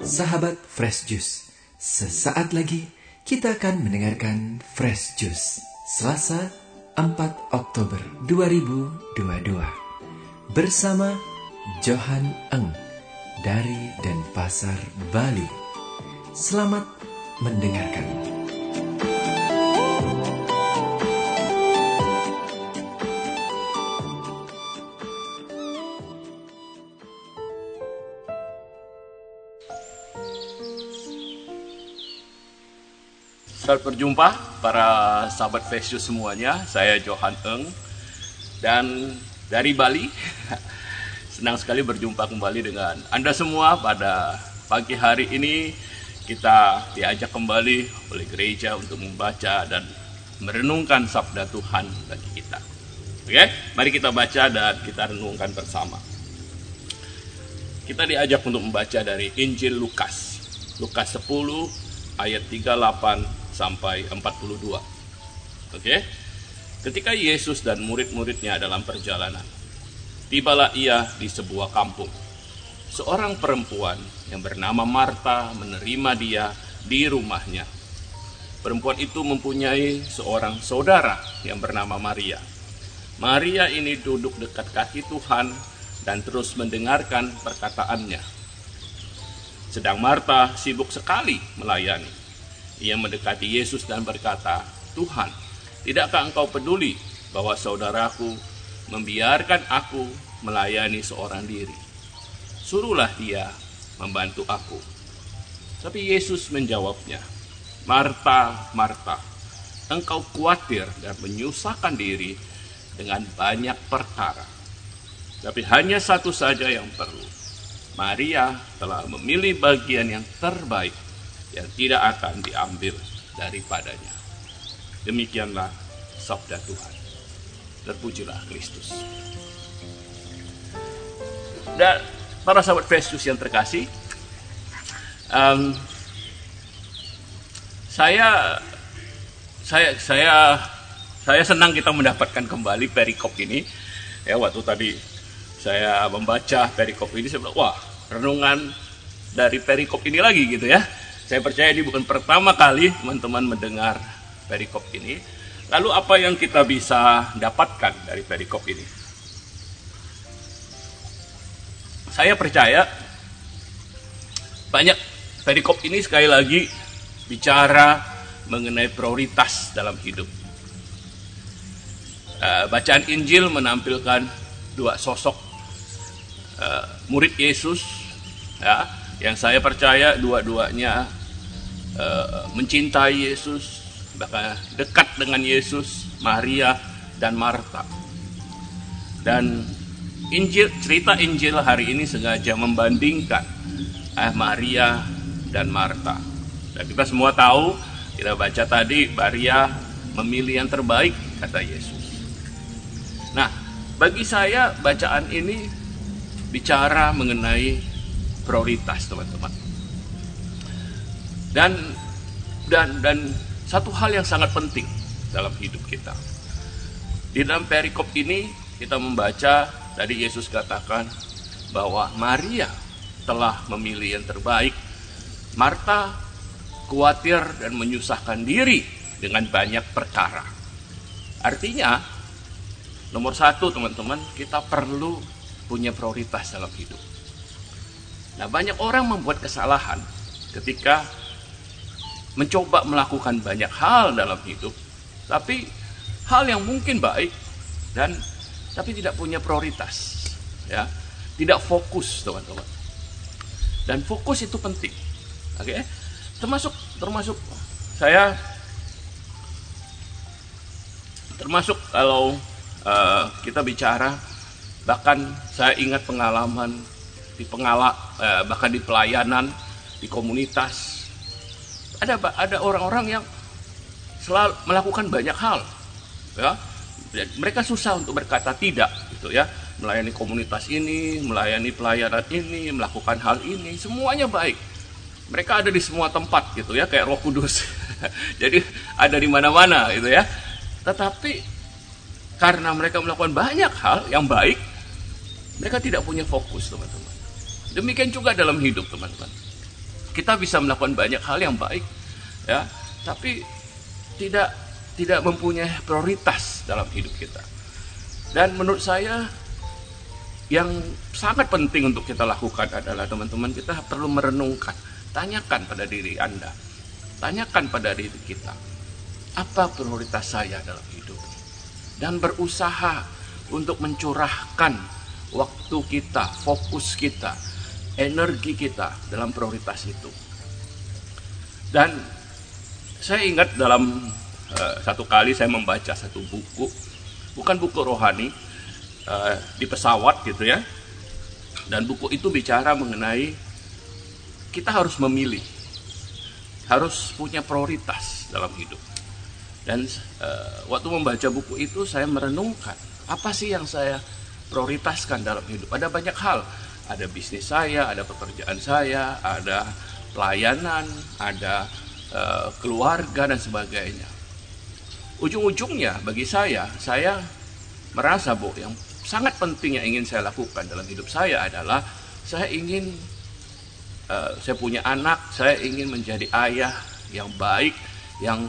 Sahabat Fresh Juice, sesaat lagi kita akan mendengarkan Fresh Juice Selasa 4 Oktober 2022 bersama Johan Eng dari Denpasar, Bali. Selamat mendengarkan. Selamat berjumpa para sahabat Festus semuanya. Saya Johan Eng dan dari Bali. Senang sekali berjumpa kembali dengan Anda semua pada pagi hari ini. Kita diajak kembali oleh gereja untuk membaca dan merenungkan sabda Tuhan bagi kita. Oke, mari kita baca dan kita renungkan bersama. Kita diajak untuk membaca dari Injil Lukas. Lukas 10 ayat 38 sampai 42. Oke. Ketika Yesus dan murid-muridnya dalam perjalanan, tibalah ia di sebuah kampung. Seorang perempuan yang bernama Marta menerima dia di rumahnya. Perempuan itu mempunyai seorang saudara yang bernama Maria. Maria ini duduk dekat kaki Tuhan dan terus mendengarkan perkataannya. Sedang Marta sibuk sekali melayani. Ia mendekati Yesus dan berkata, Tuhan, tidakkah engkau peduli bahwa saudaraku membiarkan aku melayani seorang diri? Suruhlah dia membantu aku. Tapi Yesus menjawabnya, Marta, Marta, engkau khawatir dan menyusahkan diri dengan banyak perkara. Tapi hanya satu saja yang perlu. Maria telah memilih bagian yang terbaik yang tidak akan diambil daripadanya. Demikianlah sabda Tuhan. Terpujilah Kristus. Dan para sahabat Festus yang terkasih, um, saya saya saya saya senang kita mendapatkan kembali perikop ini. Ya waktu tadi saya membaca perikop ini saya bilang wah renungan dari perikop ini lagi gitu ya saya percaya ini bukan pertama kali teman-teman mendengar perikop ini. Lalu apa yang kita bisa dapatkan dari perikop ini? Saya percaya banyak perikop ini sekali lagi bicara mengenai prioritas dalam hidup. Uh, bacaan Injil menampilkan dua sosok uh, murid Yesus ya, yang saya percaya dua-duanya uh, mencintai Yesus, bahkan dekat dengan Yesus, Maria dan Marta. Dan Injil cerita Injil hari ini sengaja membandingkan eh, Maria dan Marta. Dan kita semua tahu, kita baca tadi Maria memilih yang terbaik kata Yesus. Nah, bagi saya bacaan ini bicara mengenai prioritas teman-teman. Dan dan dan satu hal yang sangat penting dalam hidup kita. Di dalam perikop ini kita membaca tadi Yesus katakan bahwa Maria telah memilih yang terbaik. Marta khawatir dan menyusahkan diri dengan banyak perkara. Artinya, nomor satu teman-teman, kita perlu punya prioritas dalam hidup. Nah, banyak orang membuat kesalahan ketika mencoba melakukan banyak hal dalam hidup, tapi hal yang mungkin baik dan tapi tidak punya prioritas, ya, tidak fokus teman-teman. Dan fokus itu penting, oke? Okay? Termasuk termasuk saya termasuk kalau uh, kita bicara bahkan saya ingat pengalaman di pengala uh, bahkan di pelayanan di komunitas ada ada orang-orang yang selalu melakukan banyak hal ya. Mereka susah untuk berkata tidak gitu ya. Melayani komunitas ini melayani pelayanan ini melakukan hal ini semuanya baik. Mereka ada di semua tempat gitu ya kayak Roh Kudus. Jadi ada di mana-mana gitu ya. Tetapi karena mereka melakukan banyak hal yang baik mereka tidak punya fokus teman-teman. Demikian juga dalam hidup, teman-teman. Kita bisa melakukan banyak hal yang baik, ya, tapi tidak tidak mempunyai prioritas dalam hidup kita. Dan menurut saya yang sangat penting untuk kita lakukan adalah teman-teman kita perlu merenungkan, tanyakan pada diri Anda, tanyakan pada diri kita, apa prioritas saya dalam hidup? Dan berusaha untuk mencurahkan waktu kita, fokus kita, energi kita dalam prioritas itu. Dan saya ingat dalam uh, satu kali saya membaca satu buku, bukan buku rohani, uh, di pesawat gitu ya. Dan buku itu bicara mengenai kita harus memilih, harus punya prioritas dalam hidup. Dan uh, waktu membaca buku itu saya merenungkan apa sih yang saya prioritaskan dalam hidup. Ada banyak hal, ada bisnis saya, ada pekerjaan saya, ada pelayanan, ada uh, keluarga dan sebagainya. Ujung-ujungnya bagi saya, saya merasa bu yang sangat penting yang ingin saya lakukan dalam hidup saya adalah saya ingin uh, saya punya anak, saya ingin menjadi ayah yang baik, yang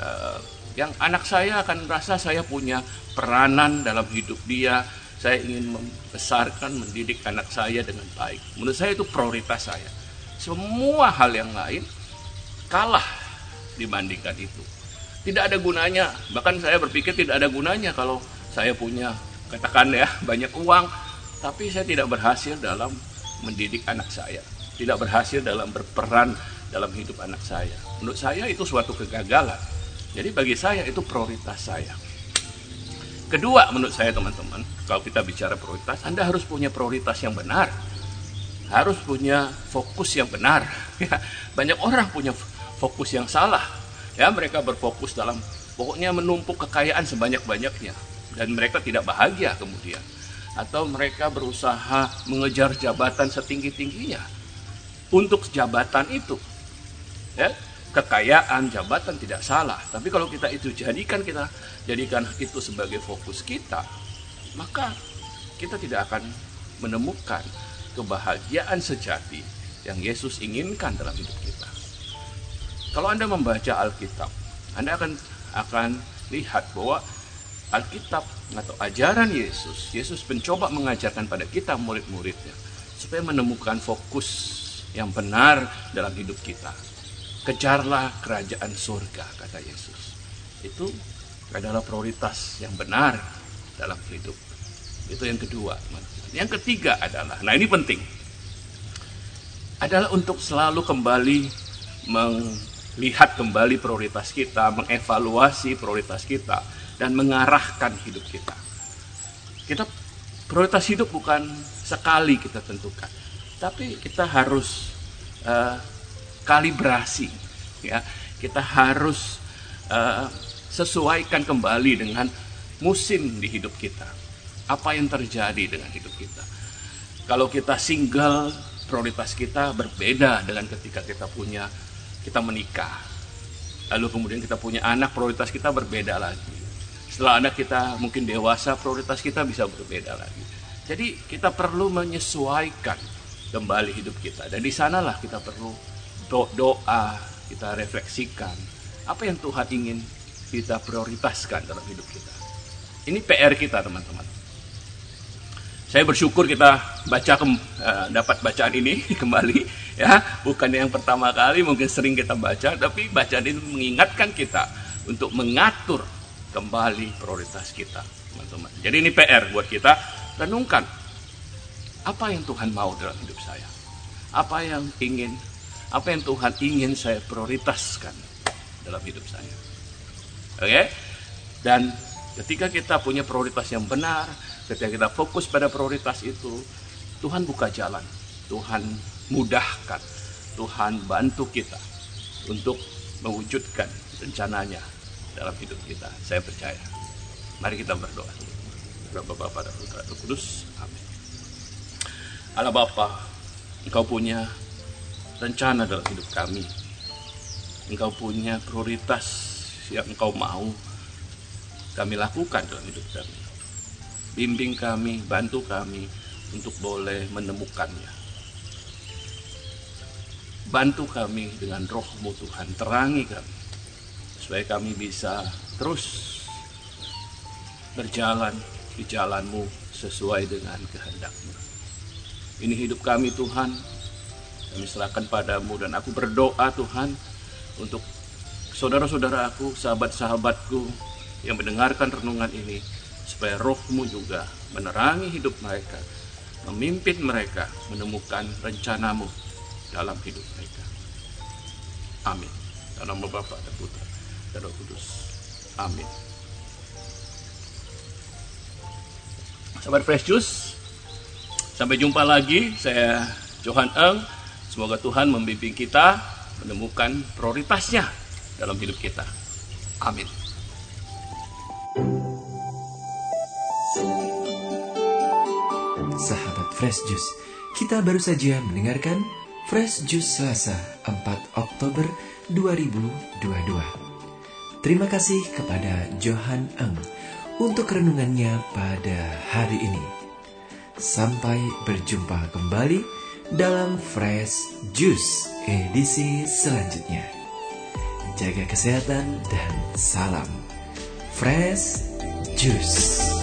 uh, yang anak saya akan merasa saya punya peranan dalam hidup dia. Saya ingin membesarkan, mendidik anak saya dengan baik. Menurut saya itu prioritas saya. Semua hal yang lain kalah dibandingkan itu. Tidak ada gunanya. Bahkan saya berpikir tidak ada gunanya kalau saya punya katakan ya banyak uang, tapi saya tidak berhasil dalam mendidik anak saya. Tidak berhasil dalam berperan dalam hidup anak saya. Menurut saya itu suatu kegagalan. Jadi bagi saya itu prioritas saya. Kedua menurut saya teman-teman, kalau kita bicara prioritas, Anda harus punya prioritas yang benar. Harus punya fokus yang benar. Ya, banyak orang punya fokus yang salah. Ya, mereka berfokus dalam pokoknya menumpuk kekayaan sebanyak-banyaknya dan mereka tidak bahagia kemudian. Atau mereka berusaha mengejar jabatan setinggi-tingginya. Untuk jabatan itu, ya, kekayaan, jabatan tidak salah. Tapi kalau kita itu jadikan kita jadikan itu sebagai fokus kita, maka kita tidak akan menemukan kebahagiaan sejati yang Yesus inginkan dalam hidup kita. Kalau Anda membaca Alkitab, Anda akan akan lihat bahwa Alkitab atau ajaran Yesus, Yesus mencoba mengajarkan pada kita murid-muridnya supaya menemukan fokus yang benar dalam hidup kita kejarlah kerajaan surga kata Yesus. Itu adalah prioritas yang benar dalam hidup. Itu yang kedua yang ketiga adalah nah ini penting adalah untuk selalu kembali melihat kembali prioritas kita mengevaluasi prioritas kita dan mengarahkan hidup kita. Kita prioritas hidup bukan sekali kita tentukan tapi kita harus uh, kalibrasi ya. Kita harus uh, sesuaikan kembali dengan musim di hidup kita. Apa yang terjadi dengan hidup kita? Kalau kita single prioritas kita berbeda dengan ketika kita punya kita menikah. Lalu kemudian kita punya anak prioritas kita berbeda lagi. Setelah anak kita mungkin dewasa prioritas kita bisa berbeda lagi. Jadi kita perlu menyesuaikan kembali hidup kita. Dan di sanalah kita perlu doa, kita refleksikan apa yang Tuhan ingin kita prioritaskan dalam hidup kita. Ini PR kita teman-teman. Saya bersyukur kita baca uh, dapat bacaan ini kembali ya, bukan yang pertama kali mungkin sering kita baca, tapi bacaan ini mengingatkan kita untuk mengatur kembali prioritas kita, teman-teman. Jadi ini PR buat kita renungkan apa yang Tuhan mau dalam hidup saya. Apa yang ingin apa yang Tuhan ingin saya prioritaskan dalam hidup saya. Oke? Okay? Dan ketika kita punya prioritas yang benar, ketika kita fokus pada prioritas itu, Tuhan buka jalan, Tuhan mudahkan, Tuhan bantu kita untuk mewujudkan rencananya dalam hidup kita. Saya percaya. Mari kita berdoa. Bapak Bapak dan Putra Kudus. Amin. Allah Bapa, Engkau punya rencana dalam hidup kami. Engkau punya prioritas yang engkau mau kami lakukan dalam hidup kami. Bimbing kami, bantu kami untuk boleh menemukannya. bantu kami dengan rohmu Tuhan, terangi kami. Supaya kami bisa terus berjalan di jalanmu sesuai dengan kehendakmu. Ini hidup kami Tuhan, kami serahkan padamu dan aku berdoa Tuhan untuk saudara-saudara aku, sahabat-sahabatku yang mendengarkan renungan ini supaya rohmu juga menerangi hidup mereka, memimpin mereka menemukan rencanamu dalam hidup mereka. Amin. Dalam nama Bapa dan Putra dan Roh Kudus. Amin. Sahabat Fresh Juice, sampai jumpa lagi. Saya Johan Eng. Semoga Tuhan membimbing kita menemukan prioritasnya dalam hidup kita. Amin. Sahabat Fresh Juice, kita baru saja mendengarkan Fresh Juice Selasa 4 Oktober 2022. Terima kasih kepada Johan Eng untuk renungannya pada hari ini. Sampai berjumpa kembali dalam Fresh Juice edisi selanjutnya. Jaga kesehatan dan salam Fresh Juice.